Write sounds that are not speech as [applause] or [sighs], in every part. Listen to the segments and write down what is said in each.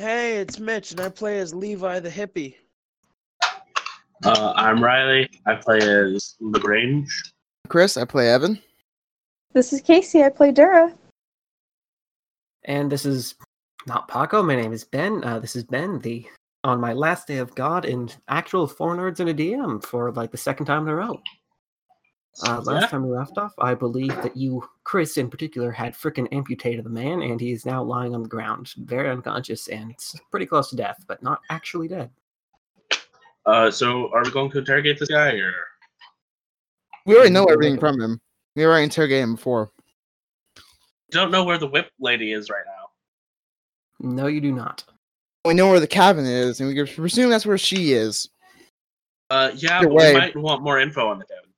Hey, it's Mitch, and I play as Levi the hippie. Uh, I'm Riley. I play as Lagrange. Chris, I play Evan. This is Casey. I play Dura. And this is not Paco. My name is Ben. Uh, this is Ben, the on my last day of God in actual four nerds and a DM for like the second time in a row. Uh, last Yeah. time we left off, I believe that you, Chris in particular, had frickin' amputated the man, and he is now lying on the ground, very unconscious and pretty close to death, but not actually dead. Uh, so are we going to interrogate this guy or? We already know everything from him. We already interrogated him before. Don't know where the whip lady is right now. No, you do not. We know where the cabin is, and we presume that's where she is. Uh, yeah, Either but way. we might want more info on the cabin.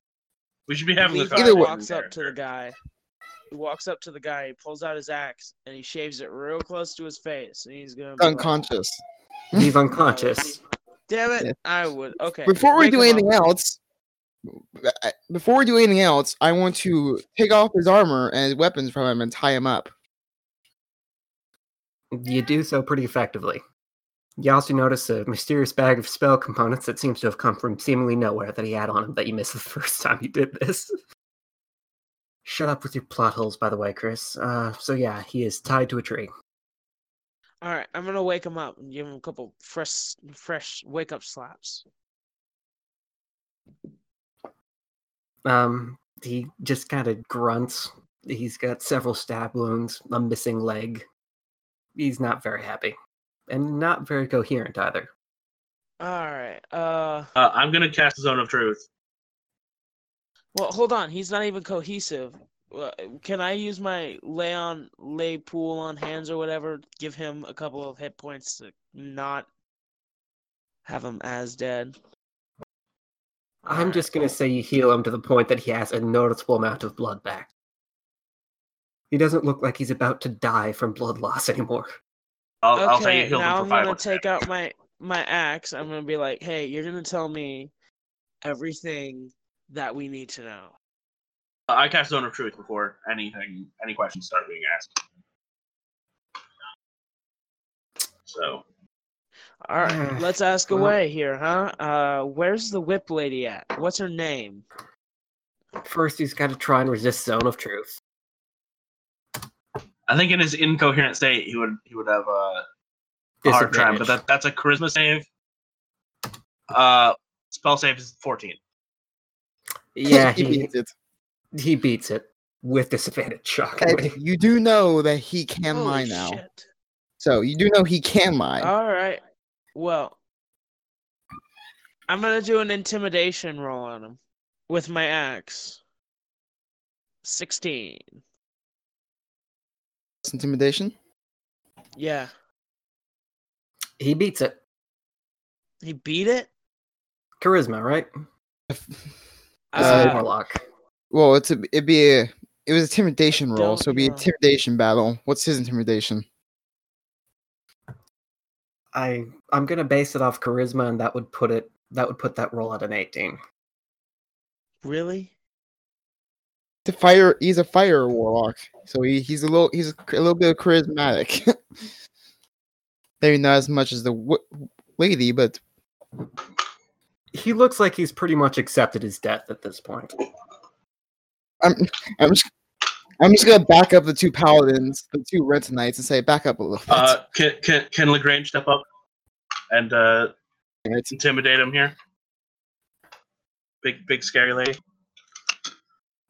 We should be having this Levi Either way- walks up to the guy. He walks up to the guy. He pulls out his axe and he shaves it real close to his face. And he's gonna be like, Unconscious. [laughs] He's unconscious. Damn it! Yeah. I would. Okay. Before we do anything up. else, before we do anything else, I want to take off his armor and his weapons from him and tie him up. You do so pretty effectively. You also notice a mysterious bag of spell components that seems to have come from seemingly nowhere that he had on him that you missed the [laughs] first time you did this. Shut up with your plot holes, by the way, Chris. Uh, so yeah, he is tied to a tree. All right, I'm gonna wake him up and give him a couple fresh, fresh wake up slaps. Um, he just kind of grunts. He's got several stab wounds, a missing leg. He's not very happy, and not very coherent either. All right. Uh. Uh, I'm gonna cast Zone of Truth. Well, hold on. He's not even cohesive. Uh, Can I use my lay on lay pool on hands or whatever? Give him a couple of hit points to not have him as dead. I'm Alright. just gonna say you heal him to the point that he has a noticeable amount of blood back. He doesn't look like he's about to die from blood loss [laughs] anymore. I'll, Okay, I'll say you healed now him I'm gonna take out my my axe. I'm gonna be like, hey, you're gonna tell me everything that we need to know. Uh, I cast Zone of Truth before anything, any questions start being asked. So All right, [sighs] let's ask away here, huh? Uh, where's the whip lady at? What's her name? First, he's got to try and resist Zone of Truth. I think in his incoherent state, he would he would have uh, a hard time. But that that's a charisma save. Uh, spell save is fourteen. Yeah, [laughs] he he, beats it. he beats it with disadvantage, shockingly. And you do know that he can Holy mine now. shit. So you do know he can lie. All right. Well, I'm gonna do an intimidation roll on him with my axe. Sixteen. Intimidation. Yeah, He beats it. he beat it. Charisma, right? [laughs] Uh, Warlock. Well, it's a, it'd be a it was intimidation roll, so it'd be know. intimidation battle. What's his intimidation? I I'm gonna base it off charisma, and that would put it that would put that roll at an 18. really? The fire. He's a fire warlock, so he, he's a little he's a, a little bit charismatic. [laughs] Maybe not as much as the w- lady, but He looks like he's pretty much accepted his death at this point. I'm I'm just I'm just gonna back up the two paladins, the two retinites, and say back up a little bit. Uh, can can can Lagrange step up and uh, Right. intimidate him here? Big big scary lady.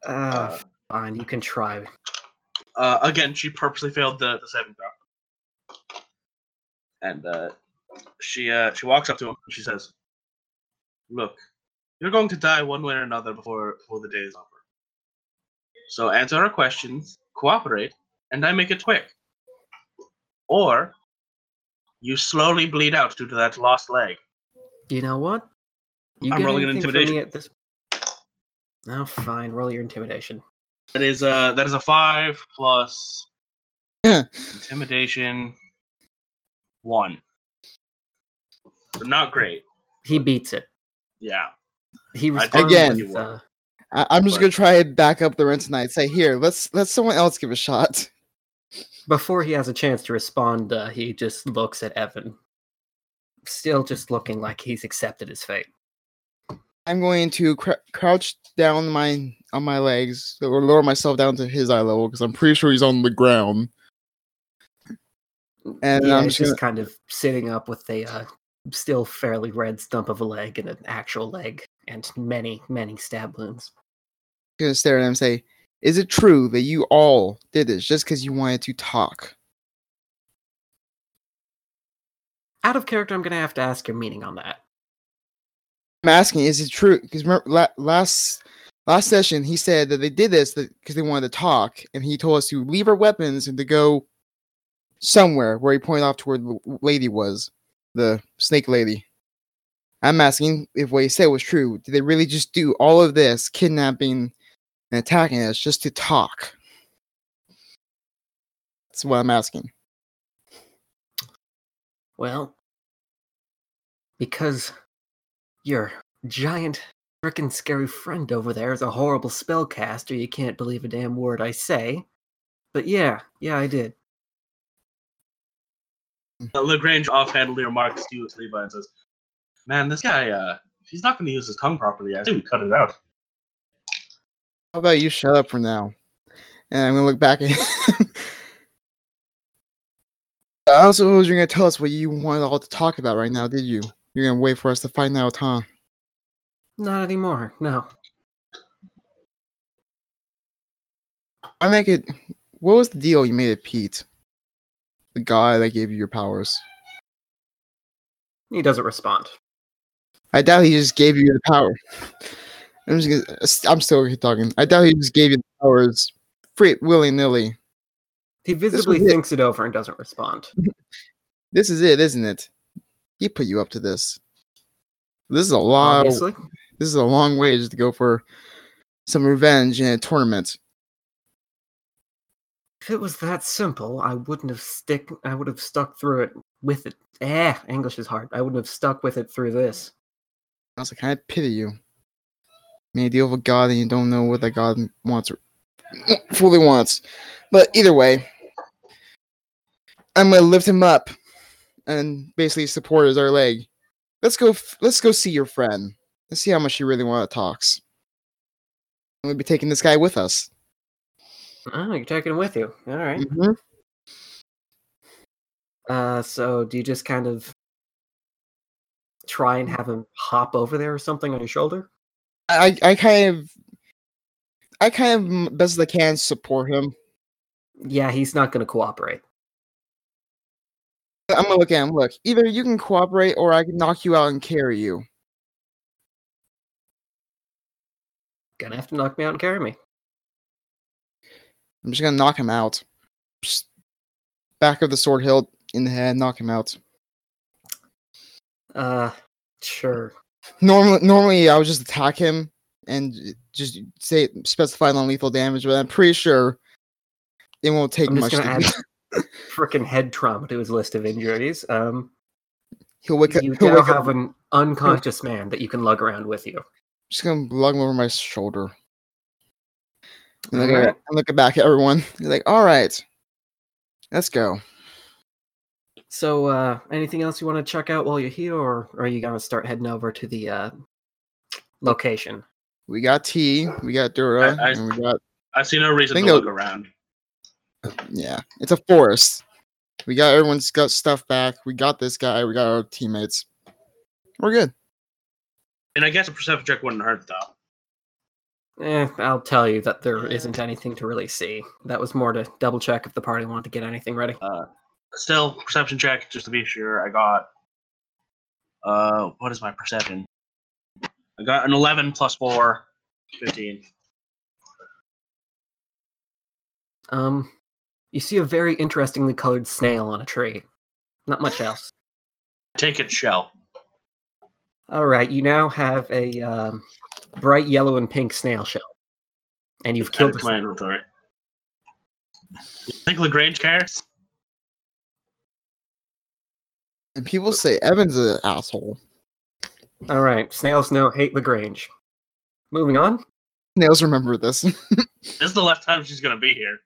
Uh, fine, you can try. Uh, again, she purposely failed the the saving throw, and uh, she uh she walks up to him and she says, "Look, you're going to die one way or another before before the day is over. So answer our questions, cooperate, and I make it quick. Or you slowly bleed out due to that lost leg. You know what? You I'm rolling an intimidation. At this... Oh, fine. Roll your intimidation. That is uh that is a five plus intimidation one. So not great. He beats it. Yeah. He responds Again. with, uh, I, I'm just but- gonna try and back up the rent tonight. Say here, let's let someone else give a shot. [laughs] Before he has a chance to respond, uh, he just looks at Evan, still just looking like he's accepted his fate. I'm going to cr- crouch down my on my legs or lower myself down to his eye level because I'm pretty sure he's on the ground. And yeah, I'm just just kind of sitting up with a uh, still fairly red stump of a leg and an actual leg and many, many stab wounds. gonna stare at him and say, "Is it true that you all did this just because you wanted to talk?" Out of character, I'm going to have to ask your meaning on that. I'm asking, is it true? Because la- last last session he said that they did this because they wanted to talk, and he told us to leave our weapons and to go somewhere where he pointed off to where the lady was, the snake lady. I'm asking if what he said was true. Did they really just do all of this, kidnapping and attacking us, just to talk? That's what I'm asking. Well, because your giant, frickin' scary friend over there is a horrible spellcaster, you can't believe a damn word I say. But yeah, yeah, I did. Uh, Lagrange offhandedly remarks to Levi and says, "Man, this guy, uh, he's not going to use his tongue properly. I think we cut it out." How about you shut up for now? And I'm gonna look back at him. [laughs] I also suppose you're gonna tell us what you wanted all to talk about right now, did you? You're gonna wait for us to find out, huh? Not anymore, no. I make it. What was the deal you made with Pete? The guy that gave you your powers. He doesn't respond. I doubt he just gave you the power. I'm just gonna, I'm still talking. I doubt he just gave you the powers free willy nilly. He visibly was it. thinks it over and doesn't respond. [laughs] This is it, isn't it? He put you up to this. This is a lot. Obviously. this is a long way just to go for some revenge in a tournament. If it was that simple, I wouldn't have stick I would have stuck through it with it. Eh, English is hard. I wouldn't have stuck with it through this. I was like, I pity you. Made a deal with God and you don't know what that God wants or [clears throat] fully wants. But either way, I'm gonna lift him up and basically support his our leg. Let's go. Let's go see your friend. Let's see how much she really want to talks. And we'll be taking this guy with us. Oh, you're taking him with you. All right. Mhm. Uh, so do you just kind of try and have him hop over there or something on your shoulder? I, I kind of, I kind of best as I can support him. Yeah, he's not going to cooperate. I'm gonna look at him. Look, either you can cooperate or I can knock you out and carry you. Gonna have to knock me out and carry me. I'm just gonna knock him out. Just back of the sword hilt in the head, knock him out. Uh, sure. Normally, normally I would just attack him and just say specify non-lethal damage, but I'm pretty sure it won't take much. add freaking head trauma to his list of injuries. Um, he'll wake up. you He'll now wake up. have an unconscious man that you can lug around with you. Just gonna lug him over my shoulder. And look, Alright. at, and look back at everyone. He's like, "All right, let's go." So, uh, anything else you want to check out while you're here, or are you gonna start heading over to the uh, location? We got T, we got Dura, I- I- and we got I see no reason to of- look around. Yeah. It's a forest. We got everyone's got stuff back. We got this guy. We got our teammates. We're good. And I guess a perception check wouldn't hurt though. Eh, I'll tell you that there isn't anything to really see. That was more to double check if the party wanted to get anything ready. Uh, still, perception check just to be sure. I got. Uh, what is my perception? I got an 11 plus 4, 15. Um, you see a very interestingly colored snail on a tree. Not much [gasps] else. Take it, shell. All right, you now have a um, bright yellow and pink snail shell, and you've killed the to my inventory. You think Lagrange cares? And people say Evan's an asshole. All right, snails know hate Lagrange. Moving on. Nails remember this. [laughs] This is the last time she's gonna be here.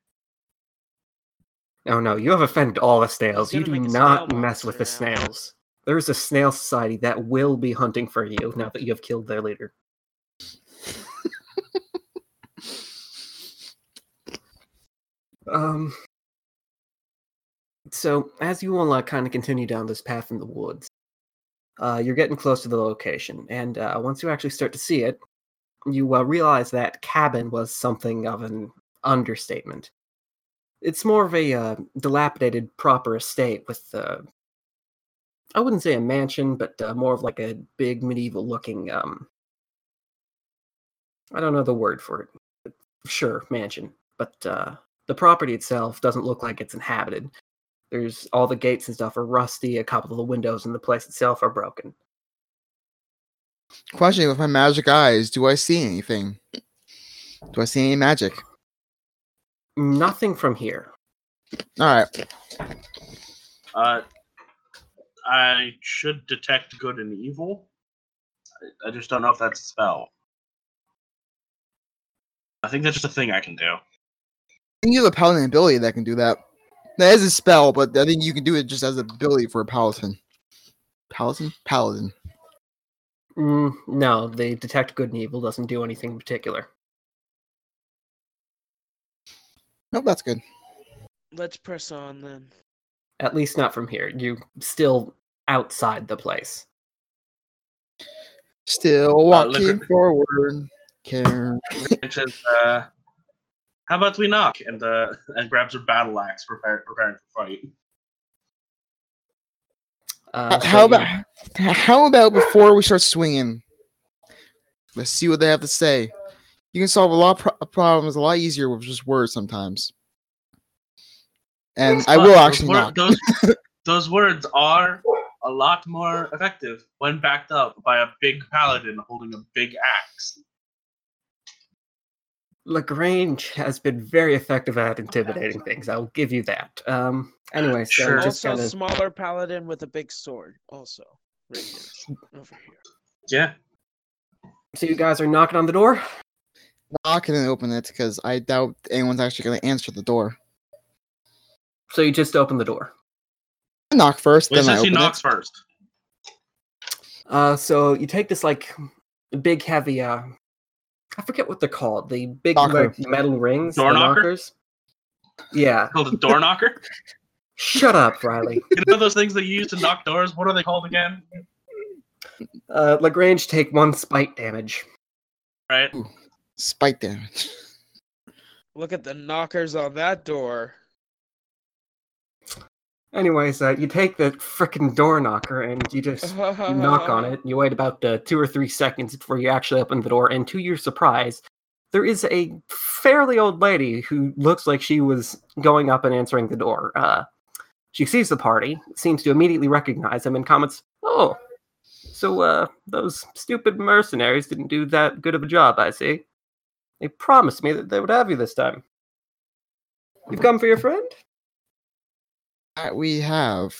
Oh no, you have offended all the snails. You do not snail mess with the now. snails. There's a snail society that will be hunting for you now that you have killed their leader. um. So as you all uh, kind of continue down this path in the woods, uh, you're getting close to the location, and uh, once you actually start to see it, you uh, realize that cabin was something of an understatement. It's more of a uh, dilapidated, proper estate with, uh, I wouldn't say a mansion, but uh, more of like a big medieval-looking. Um, I don't know the word for it. Sure, mansion, but uh, the property itself doesn't look like it's inhabited. There's all the gates and stuff are rusty. A couple of the windows in the place itself are broken. Question with my magic eyes, do I see anything? Do I see any magic? Nothing from here. All right. Uh, I should detect good and evil. I, I just don't know if that's a spell. I think that's just a thing I can do. I think you have a paladin ability that can do that. That is a spell, but I think you can do it just as an ability for a paladin. Paladin? Paladin. Mm, no, the detect good and evil doesn't do anything in particular. Nope, that's good. Let's press on then. At least not from here. You're still outside the place. Still Uh, walking at- forward. Care. Says, uh, "How about we knock?" and uh, [laughs] and grabs her battle axe, prepare, preparing for fight. Uh, so how you- about how about before we start swinging? Let's see what they have to say. You can solve a lot of pro- problems a lot easier with just words sometimes. And I will actually wor- knock. Those, [laughs] those words are a lot more effective when backed up by a big paladin holding a big axe. Lagrange has been very effective at intimidating things. I'll give you that. Um. Anyway, so Sure. just also, kind of smaller paladin with a big sword. Also, right here, over here. Yeah. so you guys are knocking on the door. Knock and then open it because I doubt anyone's actually going to answer the door. So you just open the door. I knock first, Well, then I says he open knocks it. first. Uh, so you take this like big heavy uh, I forget what they're called. The big Knocker. like, metal rings, Door knocker? knockers. Yeah. Called a door knocker. [laughs] Shut up, Riley. [laughs] You know those things that you use to knock doors? What are they called again? Uh, Lagrange take one spite damage. Right. Spike damage. Look at the knockers on that door. Anyways, uh, you take the frickin' door knocker and you just knock on it. You wait about uh, two or three seconds before you actually open the door, and to your surprise, there is a fairly old lady who looks like she was going up and answering the door. Uh, she sees the party, seems to immediately recognize them, and comments, "Oh, so uh, those stupid mercenaries didn't do that good of a job, I see. They promised me that they would have you this time. You've come for your friend." That we have.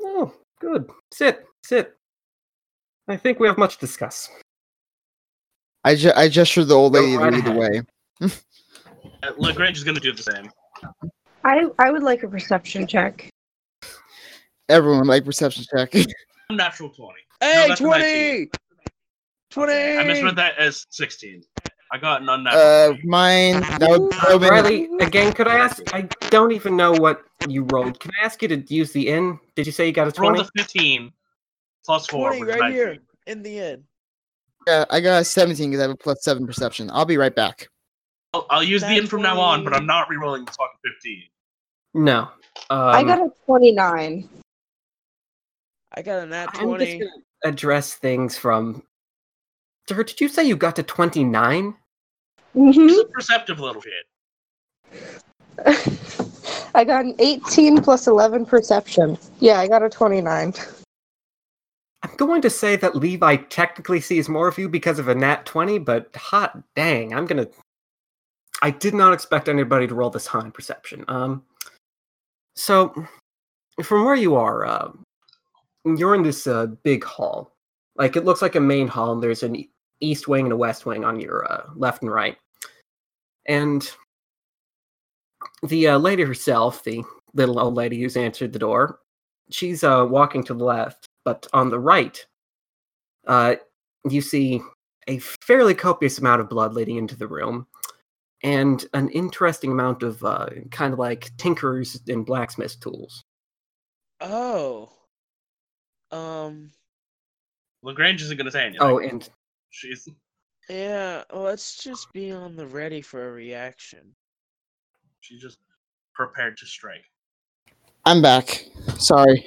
Oh, good. Sit, sit. I think we have much to discuss. I, ge- I gestured the old lady right to lead the way. [laughs] Uh, Lagrange is going to do the same. I I would like a perception check. Everyone like perception check. [laughs] Natural 20. Hey, that's a 20! 20! I misread that as 16. I got an unnatural. uh, mine. That would, that would been- Riley, again, could I ask? I don't even know what you rolled. Can I ask you to use the in? Did you say you got a Rolled 20? a 15 plus 4. 20 which is right here in the end. yeah, I got a 17 because I have a plus seven perception. I'll be right back. I'll, I'll use the Nat in from now on, but I'm not rerolling this fucking 15. No. Um, I got a 29. I got a nat I'm just 20. gonna address things from. Sir, did you say you got to 29? It's hmm a perceptive little shit. [laughs] I got an 18 plus 11 perception. Yeah, I got a 29. I'm going to say that Levi technically sees more of you because of a nat 20, but hot dang, I'm gonna. I did not expect anybody to roll this high in perception. Um, so from where you are, uh, you're in this uh, big hall. Like it looks like a main hall, and there's an east wing and a west wing on your uh, left and right. And the uh, lady herself, the little old lady who's answered the door, she's uh, walking to the left, but on the right, uh, you see a fairly copious amount of blood leading into the room, and an interesting amount of uh, kind of like tinkerers and blacksmith tools. Oh. Um. Lagrange isn't gonna say anything. Oh, and she's Yeah. Let's just be on the ready for a reaction. she's just prepared to strike. I'm back. Sorry.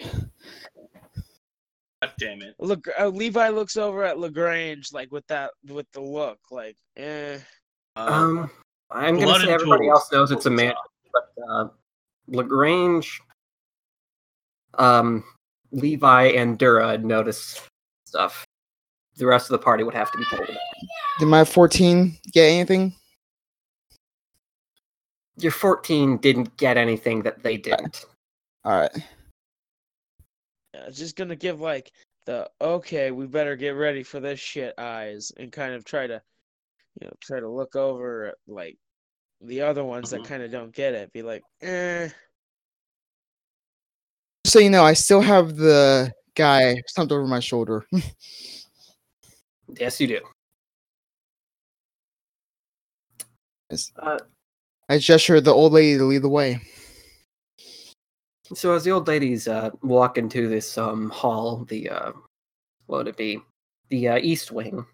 God damn it. Look, uh, Levi looks over at Lagrange like with that with the look, like, eh. Uh, um, I'm gonna say everybody tools. else knows it's a man, but uh, Lagrange, um, Levi, and Dura notice stuff. The rest of the party would have to be told. about. Did my 14 get anything? Your 14 didn't get anything that they didn't. All right. Yeah, just gonna give like the okay, we better get ready for this shit eyes and kind of try to, you know, try to look over at like the other ones that Mhm. kind of don't get it. Be like, eh. So you know, I still have the guy slumped over my shoulder. Yes, you do. Uh, I gesture the old lady to lead the way. so as the old ladies uh, walk into this um, hall, the uh, what would it be? The uh, east wing.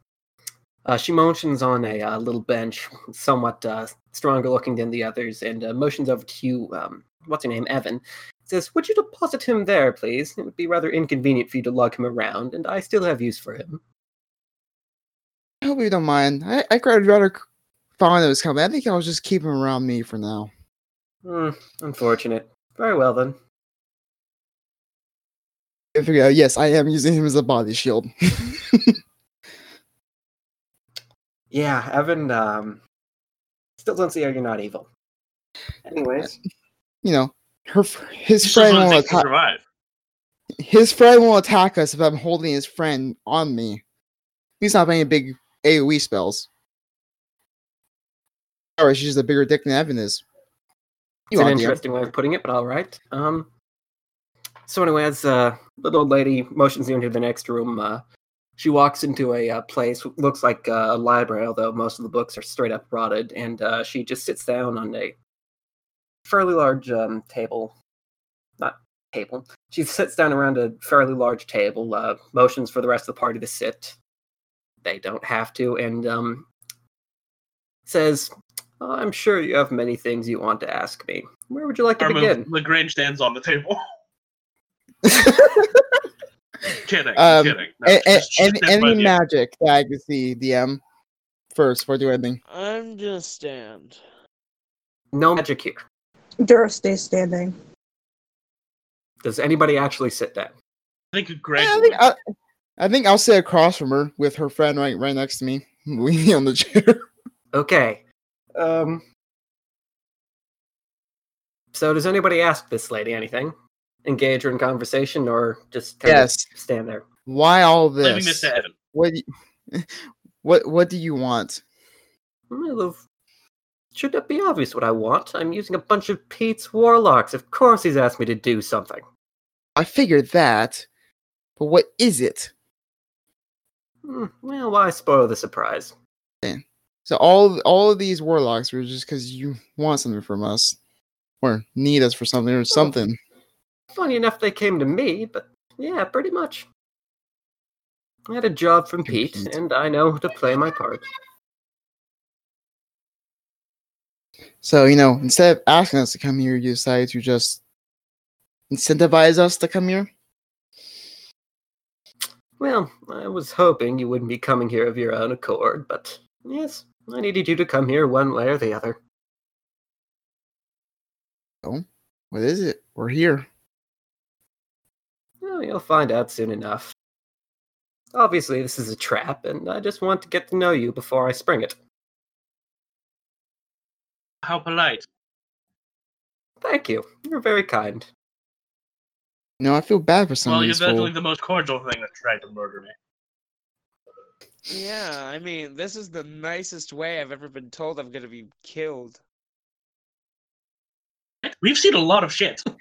Uh, she motions on a uh, little bench, somewhat uh, stronger looking than the others, and uh, motions over to you. Um, what's your name, Evan? Says, "Would you deposit him there, please? It would be rather inconvenient for you to lug him around, and I still have use for him." I hope you don't mind. I I would rather find it was coming. I think I'll just keep him around me for now. Hmm, unfortunate. Very well then. I figure out, yes, I am using him as a body shield. [laughs] Yeah, Evan. Um, still don't see how you're not evil. Anyways, you know, her his She's friend won't what it takes to attack. His friend won't attack us if I'm holding his friend on me. He's not playing big AOE spells. Or she's just a bigger dick than Evan is. it's You an interesting way of putting it, but all right. Um. So anyway, as uh, the old lady motions you into the next room, uh, she walks into a uh, place looks like uh, a library, although most of the books are straight up rotted, and uh, she just sits down on a fairly large um, table. Not table. She sits down around a fairly large table. Uh, motions for the rest of the party to sit. They don't have to, and um, says, "Oh, "I'm sure you have many things you want to ask me. Where would you like to Arma begin?" Lagrange stands on the table. [laughs] kidding, [laughs] Um, kidding. No, A- a- she's- she's any any magic that I can see, DM, first before I do anything. I'm gonna stand. No magic here. Dura stays standing. Does anybody actually sit down? I think Greg. I think I, I think I'll sit across from her with her friend right right next to me, [laughs] leaning on the chair. Okay. Um. So, does anybody ask this lady anything? Engage her in conversation, or just kind Yes. of stand there? Why all leaving this this? to Evan. What do you, [laughs] what what do you want? Well, of- should it be obvious what I want? I'm using a bunch of Pete's warlocks. Of course, he's asked me to do something. I figured that, but what is it? Hmm, well, why spoil the surprise? So all all of these warlocks were just because you want something from us, or need us for something, or something. Funny enough, they came to me, but yeah, pretty much. I had a job from Pete, Pete. and I know how to play my part. So you know, instead of asking us to come here, you decide to just incentivize us to come here. Well, I was hoping you wouldn't be coming here of your own accord, but yes, I needed you to come here one way or the other. Oh, what is it? We're here. Well, you'll find out soon enough. Obviously, this is a trap, and I just want to get to know you before I spring it. How polite. Thank you. You're very kind. No, I feel bad for some well, of you're these definitely the most cordial thing that tried to murder me. Yeah, I mean, this is the nicest way I've ever been told I'm gonna be killed. We've seen a lot of shit. [laughs]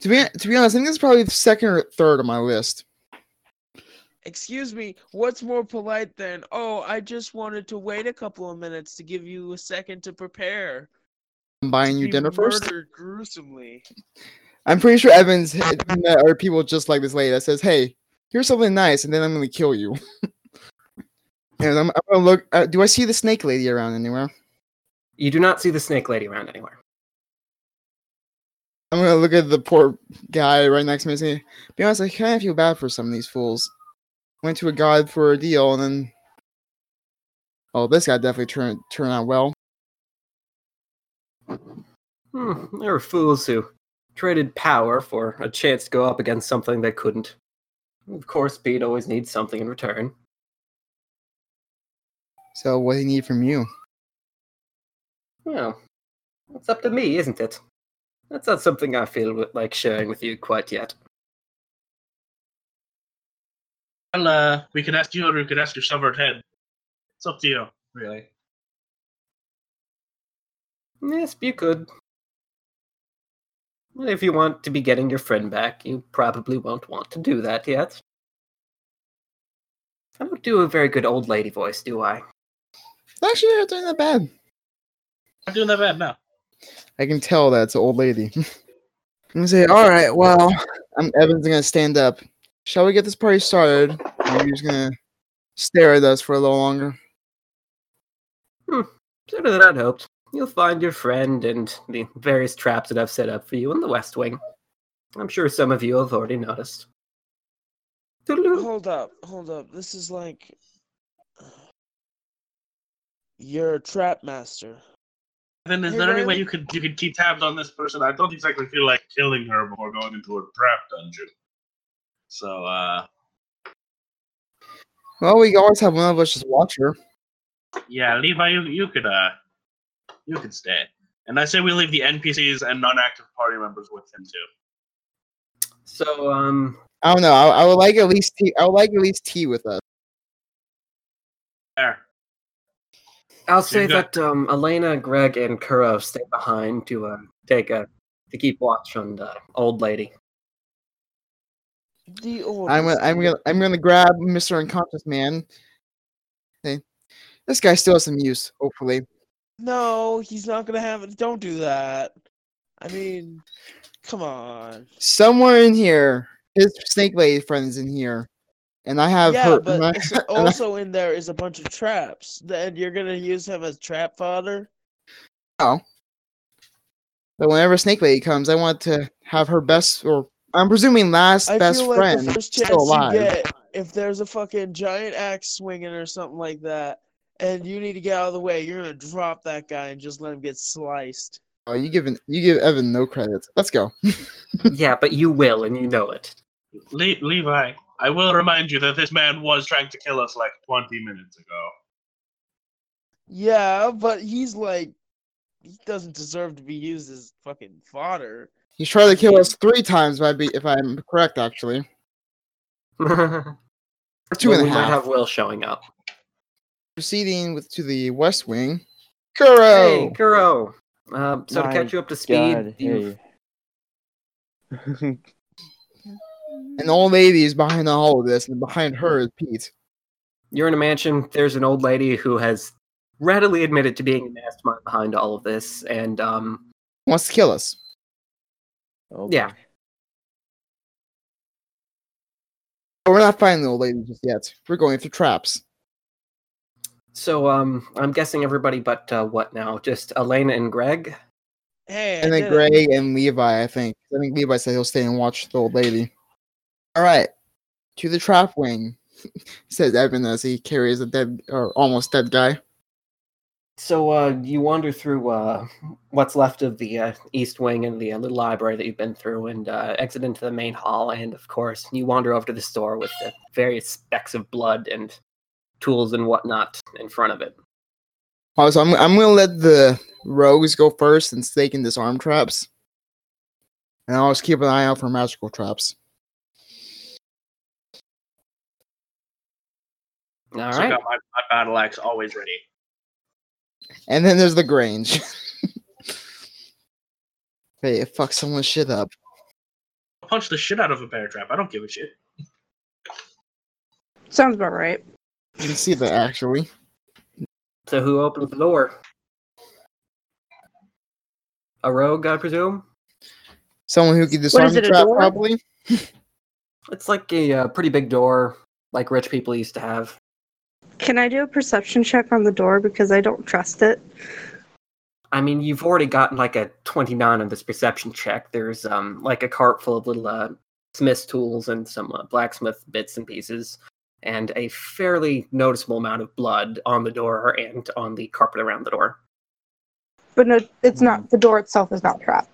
To be to be honest, I think this is probably the second or third on my list. Excuse me, what's more polite than, oh, I just wanted to wait a couple of minutes to give you a second to prepare. I'm buying to you be dinner first. Gruesomely. I'm pretty sure Evans had met are people just like this lady that says, "Hey, here's something nice, and then I'm gonna kill you." [laughs] and I'm, I'm gonna look. Uh, do I see the snake lady around anywhere? You do not see the snake lady around anywhere. I'm gonna look at the poor guy right next to me and say, "Be honest, I kind of feel bad for some of these fools. Went to a god for a deal, and then, oh, this guy definitely turned turned out well. Hmm, there were fools who traded power for a chance to go up against something they couldn't. Of course, Pete always needs something in return. So, what do you need from you? Well, it's up to me, isn't it? That's not something I feel like sharing with you quite yet. Well, uh, we could ask you, or we could ask your severed head. It's up to you, really. Yes, you could. If you want to be getting your friend back, you probably won't want to do that yet. I don't do a very good old lady voice, do I? Actually, you're not doing that bad. I'm doing that bad now. I can tell that's an old lady. [laughs] I'm gonna say, all right, well, I'm Evan's gonna stand up. Shall we get this party started? Or you're just gonna stare at us for a little longer. Hmm. Sooner than I'd hoped. You'll find your friend and the various traps that I've set up for you in the West Wing. I'm sure some of you have already noticed. Toodaloo. Hold up, hold up. This is like. You're a trap master. Then is Hey, there any way you could you could keep tabs on this person? I don't exactly feel like killing her before going into a trap dungeon. So, uh, Well, we always have one of us just watch her. yeah, Levi, you you could uh, you could stay. And I say we leave the NPCs and non-active party members with him too. So, um, I don't know. I, I would like at least tea. I would like at least tea with us. There. I'll say got- that um, Elena, Greg, and Kuro stay behind to uh, take a to keep watch on the old lady. The. I'm gonna, I'm gonna, I'm gonna grab Mr. Unconscious Man. Okay, this guy still has some use. Hopefully, No, he's not gonna have it. Don't do that. I mean, come on. somewhere in here, his snake lady friend's in here, and I have yeah, her. but and I- s- [laughs] I- also in there is a bunch of traps. Then you're gonna use him as trap fodder. Oh. But whenever Snake Lady comes, I want to have her best, or I'm presuming last I best feel like friend the first chance still you get, if there's a fucking giant axe swinging or something like that, and you need to get out of the way, you're gonna drop that guy and just let him get sliced. Oh, you give you give Evan no credit. Let's go. [laughs] yeah, but you will, and you know it. Le- Levi, I will remind you that this man was trying to kill us like 20 minutes ago. Yeah, but he's like, he doesn't deserve to be used as fucking fodder. He's tried to kill us three times, if, I be, if I'm correct, actually. Or [laughs] two Well, and a we half. might have Will showing up. Proceeding with to the West Wing. Kuro! Hey, Kuro. Um, so to catch you up to speed, God, hey. [laughs] An old lady is behind all of this, and behind her is Pete. you're in a mansion. There's an old lady who has readily admitted to being a mastermind behind all of this, and um, Wants to kill us. Oh, Yeah. But we're not fighting the old lady just yet. We're going through traps. so um, I'm guessing everybody but uh, what now? Just Elena and Greg. Hey, I And then did it. Greg and Levi, I think. I think Levi said he'll stay and watch the old lady. All right. To the trap wing, [laughs] says Evan as he carries a dead or almost dead guy. So uh, you wander through uh, what's left of the uh, East Wing and the uh, little library that you've been through, and uh, exit into the main hall. And of course, you wander over to the store with the various specks of blood and tools and whatnot in front of it. Oh, so I'm I'm gonna let the rogues go first and stake and disarm traps. And I'll just keep an eye out for magical traps. All so I right. got my, my battle axe always ready. And then there's the Grange. [laughs] Hey, it fucks someone's shit up. I'll punch the shit out of a bear trap. I don't give a shit. Sounds about right. You can see that actually. So who opens the door? A rogue, I presume. Someone who could disarm the it, trap, probably. It's like a uh, pretty big door, like rich people used to have. Can I do a perception check on the door because I don't trust it? I mean, you've already gotten like a 29 on this perception check. There's um like a cart full of little uh, smith's tools and some uh, blacksmith bits and pieces, and a fairly noticeable amount of blood on the door and on the carpet around the door. But no, it's not. The door itself is not trapped.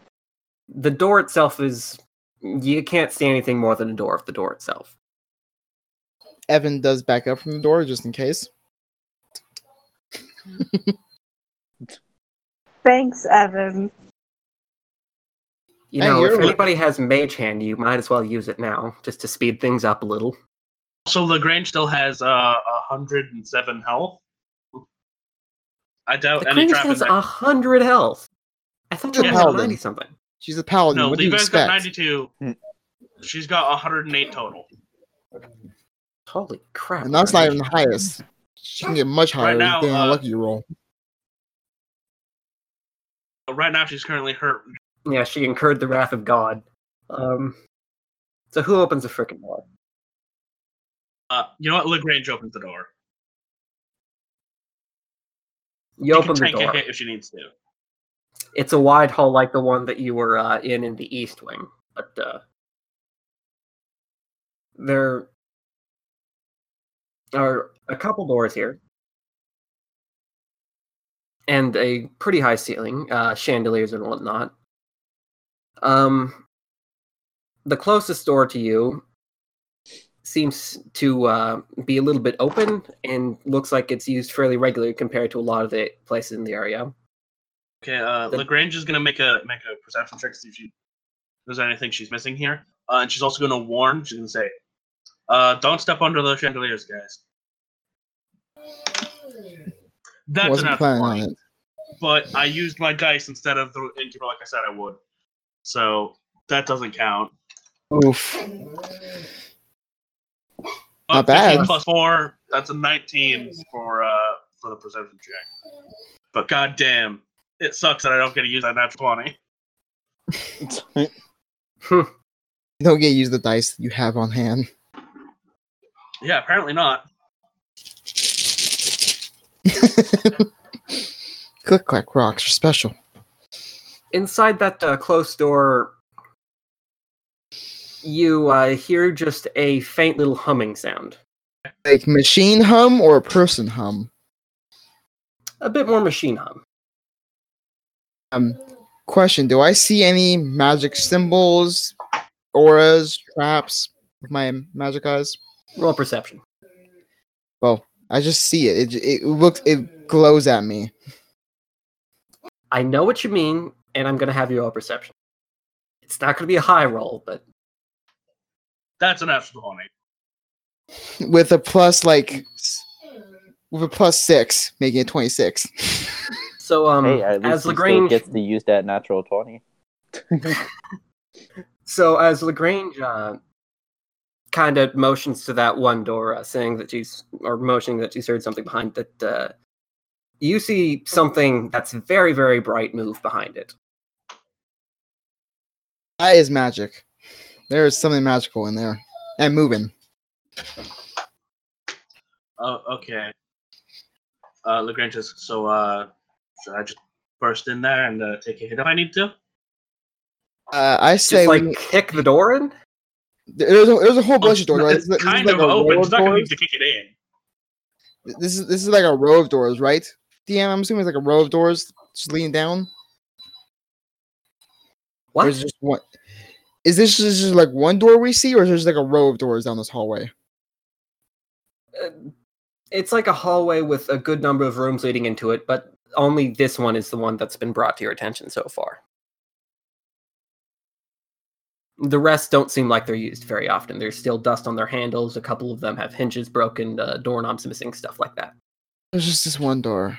The door itself is you can't see anything more than a door of the door itself. Evan does back up from the door just in case. Thanks, Evan. You Hey, know, if you're- anybody has mage hand, you might as well use it now, just to speed things up a little. So Lagrange still has uh, 107 health. I doubt The any Grinch trap has there. a hundred health. I thought you Yeah. were ninety something. She's a paladin. No, what do you Levi's got 92. Hmm. She's got 108 total. Holy crap! And that's not even the highest. She can get much higher now, than a uh, lucky roll. Right now, she's currently hurt. Yeah, she incurred the wrath of God. Um, so who opens the frickin' door? Uh, you know what? Lagrange opens the door. You She open can the tank a door. hit if she needs to. It's a wide hall like the one that you were uh, in in the east wing, but uh, there are a couple doors here, and a pretty high ceiling, uh, chandeliers and whatnot. Um, the closest door to you seems to uh, be a little bit open and looks like it's used fairly regularly compared to a lot of the places in the area. Okay, uh, The- Lagrange is gonna make a make a perception check to see if she there's anything she's missing here, uh, and she's also gonna warn. She's gonna say, uh, "Don't step under those chandeliers, guys." That's Wasn't enough, planning on it. but I used my dice instead of the integral like I said I would, so that doesn't count. Oof. Not bad. plus four. That's a 19 for uh for the perception check. But goddamn, it sucks that I don't get to use that natural 20. [laughs] You don't get to use the dice you have on hand. Yeah, apparently not. [laughs] Click clack rocks are special. inside that uh, closed door you uh, hear just a faint little humming sound Like machine hum or a person hum? a bit more machine hum Um, question: Do I see any magic symbols, auras, traps with my magic eyes? Roll perception Well, I just see it. It it looks it glows at me. i know what you mean and i'm going to have you roll perception it's not going to be a high roll but That's an natural 20. with a plus like with a plus six, making it twenty six. so um hey, at least as lagrange gets to use that natural 20. [laughs] so as lagrange uh, kind of motions to that one door uh, saying that she's or motioning that she's heard something behind that uh, you see something that's very very bright move behind it that is magic. There is something magical in there and moving. Oh, okay. Uh, Lagrange says, so, uh, should I just burst in there and uh, take a hit if I need to? Uh, I say just like we- kick the door in there's a, there's a whole bunch of doors. Right? It's This is- this is kind like of a row open. of She's not going to doors. kick it in. This is this is like a row of doors, right? DM, I'm assuming it's like a row of doors just leaning down. Or what is it just one? Is this just just like one door we see, or is there just like a row of doors down this hallway? Uh, it's like a hallway with a good number of rooms leading into it but only this one is the one that's been brought to your attention so far the rest don't seem like they're used very often there's still dust on their handles a couple of them have hinges broken uh, doorknobs missing stuff like that There's just this one door.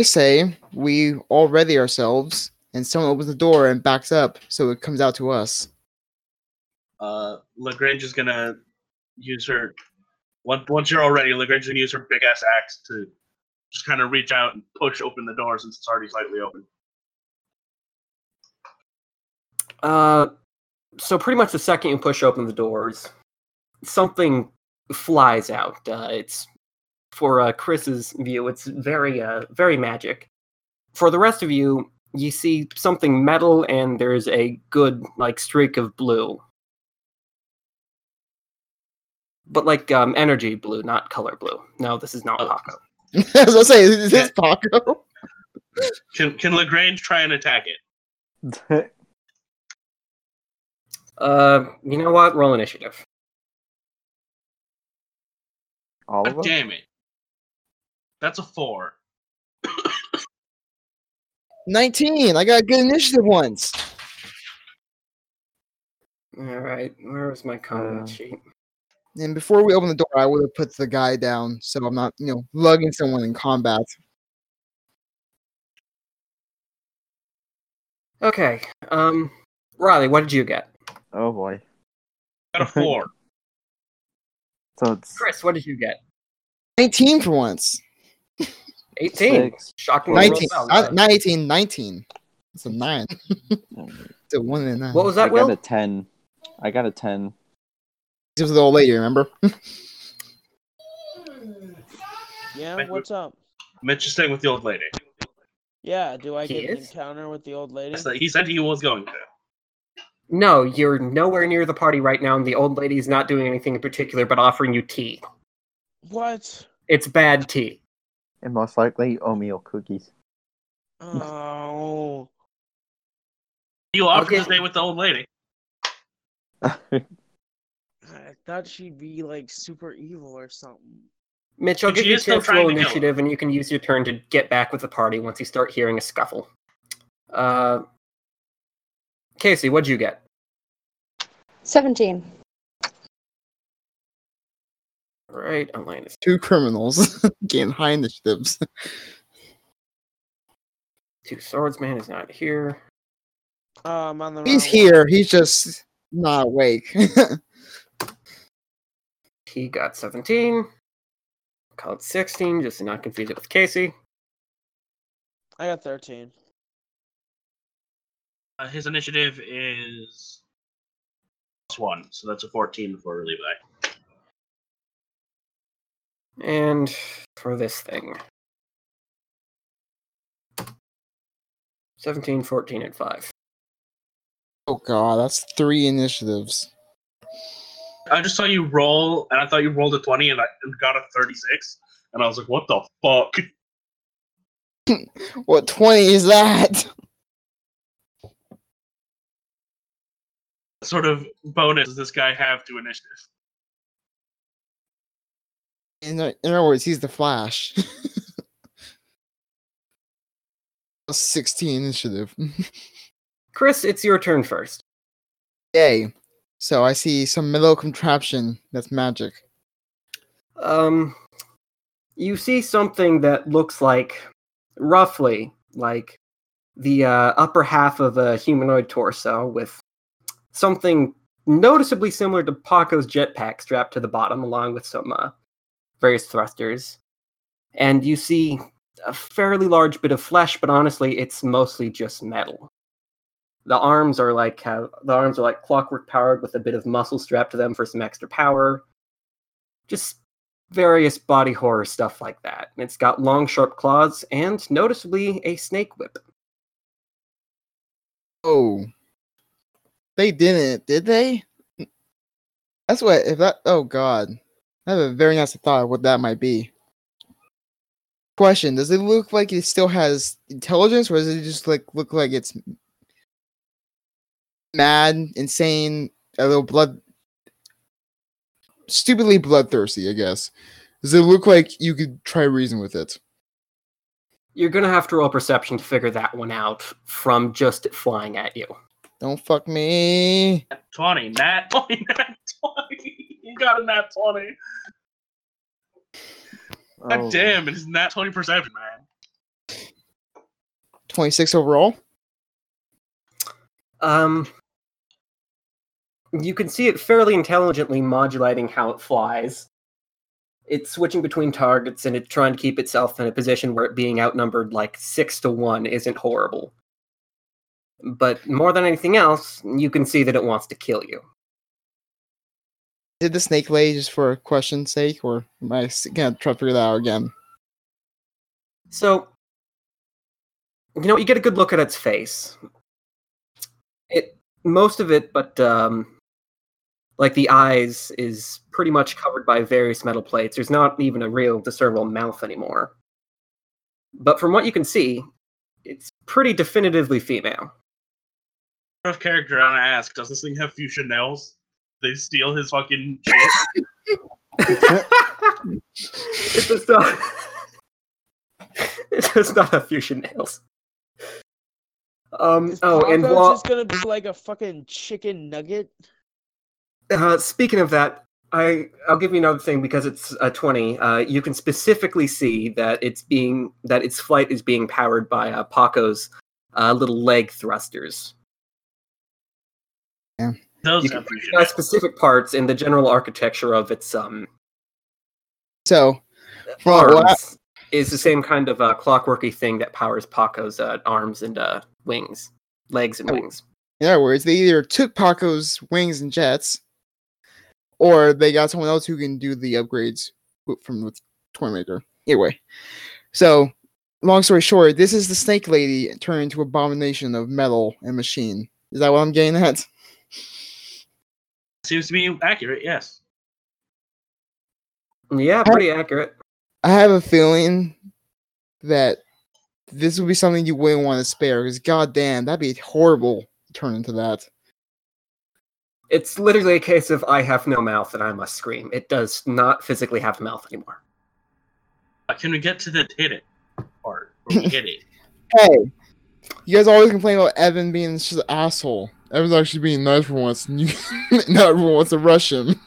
I say we all ready ourselves and someone opens the door and backs up, so it comes out to us. Uh, Lagrange is gonna use her. Once once you're all ready, Lagrange is gonna use her big ass axe to just kind of reach out and push open the door since it's already slightly open. Uh, so pretty much the second you push open the doors, something flies out. Uh, it's for uh, Chris's view, it's very uh, very magic. For the rest of you, you see something metal, and there's a good like streak of blue, but like um, energy blue, not color blue. No, this is not Oh. Paco. [laughs] I was gonna say, is this Paco? [laughs] Can can Lagrange try and attack it? [laughs] Uh, you know what? Roll initiative. All of them? damn it! That's a four. 19. I got good initiative once. All right, where was my combat Uh, sheet? And before we open the door, I would have put the guy down so I'm not, you know, lugging someone in combat. Okay. Um, Riley, what did you get? Oh boy. Got a [laughs] four. So it's Chris, what did you get? 19 for once. 18. six. Shockingly 19. well. Not, not 18, 19. It's a 9. um, [laughs] It's a 1 and a 9. What was I that, Will? got a ten. I got a ten. This was the old lady, remember? [laughs] Yeah, Wait, what's up? Mitch is staying with the old lady. Yeah, do I He get an encounter with the old lady? That's He said he was going to. No, you're nowhere near the party right now, and the old lady's not doing anything in particular but offering you tea. What? It's bad tea. And most likely oatmeal cookies. Oh. You offered Okay. to stay with the old lady. [laughs] I thought she'd be like super evil or something. Mitch, I'll But give she you a is chance roll to kill him. initiative, and you can use your turn to get back with the party once you start hearing a scuffle. Uh, Casey, what'd you get? 17. Right, online is Two criminals [laughs] getting high initiatives. two swordsman is not here. Oh, I'm on the He's wrong here. He's just not awake. [laughs] He got 17. Called 16, just to not confuse it with Casey. I got 13. Uh, his initiative is plus one, so that's a 14 before Levi. And for this thing 17, 14, and 5. oh god, that's three initiatives. I just saw you roll, and I thought you rolled a 20 and I and got a 36. And I was like, what the fuck? [laughs] What 20 is that? [laughs] sort of bonus does this guy have to initiative? In, o- in other words, he's the Flash. [laughs] 16 initiative. [laughs] Chris, it's your turn first. Yay. So I see some metal contraption that's magic. Um, you see something that looks like, roughly, like the uh, upper half of a humanoid torso with something noticeably similar to Paco's jetpack strapped to the bottom, along with some uh, various thrusters. And you see a fairly large bit of flesh, but honestly, it's mostly just metal. The arms are like have, the arms are like clockwork powered with a bit of muscle strapped to them for some extra power. Just various body horror stuff like that. It's got long, sharp claws and noticeably a snake whip. Oh. They didn't, did they? That's what, if that, oh god. I have a very nice thought of what that might be. Question Does it look like it still has intelligence, or does it just like look like it's mad, insane, a little blood, stupidly bloodthirsty? I guess. Does it look like you could try reason with it? You're gonna have to roll perception to figure that one out from just flying at you. Don't fuck me. 20. Nat 20. [laughs] Nat 20. You got a nat 20. God Oh, damn, it is nat 20 perception, man. 26 overall. Um, you can see it fairly intelligently modulating how it flies. It's switching between targets and it's trying to keep itself in a position where it being outnumbered like six to one isn't horrible. But more than anything else, you can see that it wants to kill you. Did the snake lay just for a question's sake, or am I gonna try to figure that out again? So, you know, you get a good look at its face. It most of it, but um, like the eyes, is pretty much covered by various metal plates. There's not even a real discernible mouth anymore. But from what you can see, it's pretty definitively female. Out of character, I want to ask: Does this thing have fuchsia nails? They steal his fucking shit. it does not. it does not have fusion nails. Um. Is Oh, and Paco while, just gonna be like a fucking chicken nugget? Uh, speaking of that, I I'll give you another thing because it's a twenty. Uh, you can specifically see that it's being that its flight is being powered by uh, Paco's uh, little leg thrusters. Those You can fuchsia recognize specific parts in the general architecture of its um So, Well, what I- arms is the same kind of uh, clockworky thing that powers Paco's uh, arms and uh, wings, legs and Oh. wings. in other words, they either took Paco's wings and jets, or they got someone else who can do the upgrades from the toy maker. Anyway, so long story short, this is the snake lady turned into abomination of metal and machine. Is that what I'm getting at? Seems to be accurate. Yes. Yeah, pretty accurate. I have a feeling that this would be something you wouldn't want to spare because goddamn, that'd be horrible to turn into that. It's literally a case of I have no mouth and I must scream. It does not physically have a mouth anymore. Uh, can we get to the hit it part? Where [laughs] we hit it. Hey, you guys always complain about Evan being just an asshole. Evan's actually being nice for once, and [laughs] you, not everyone wants to rush him.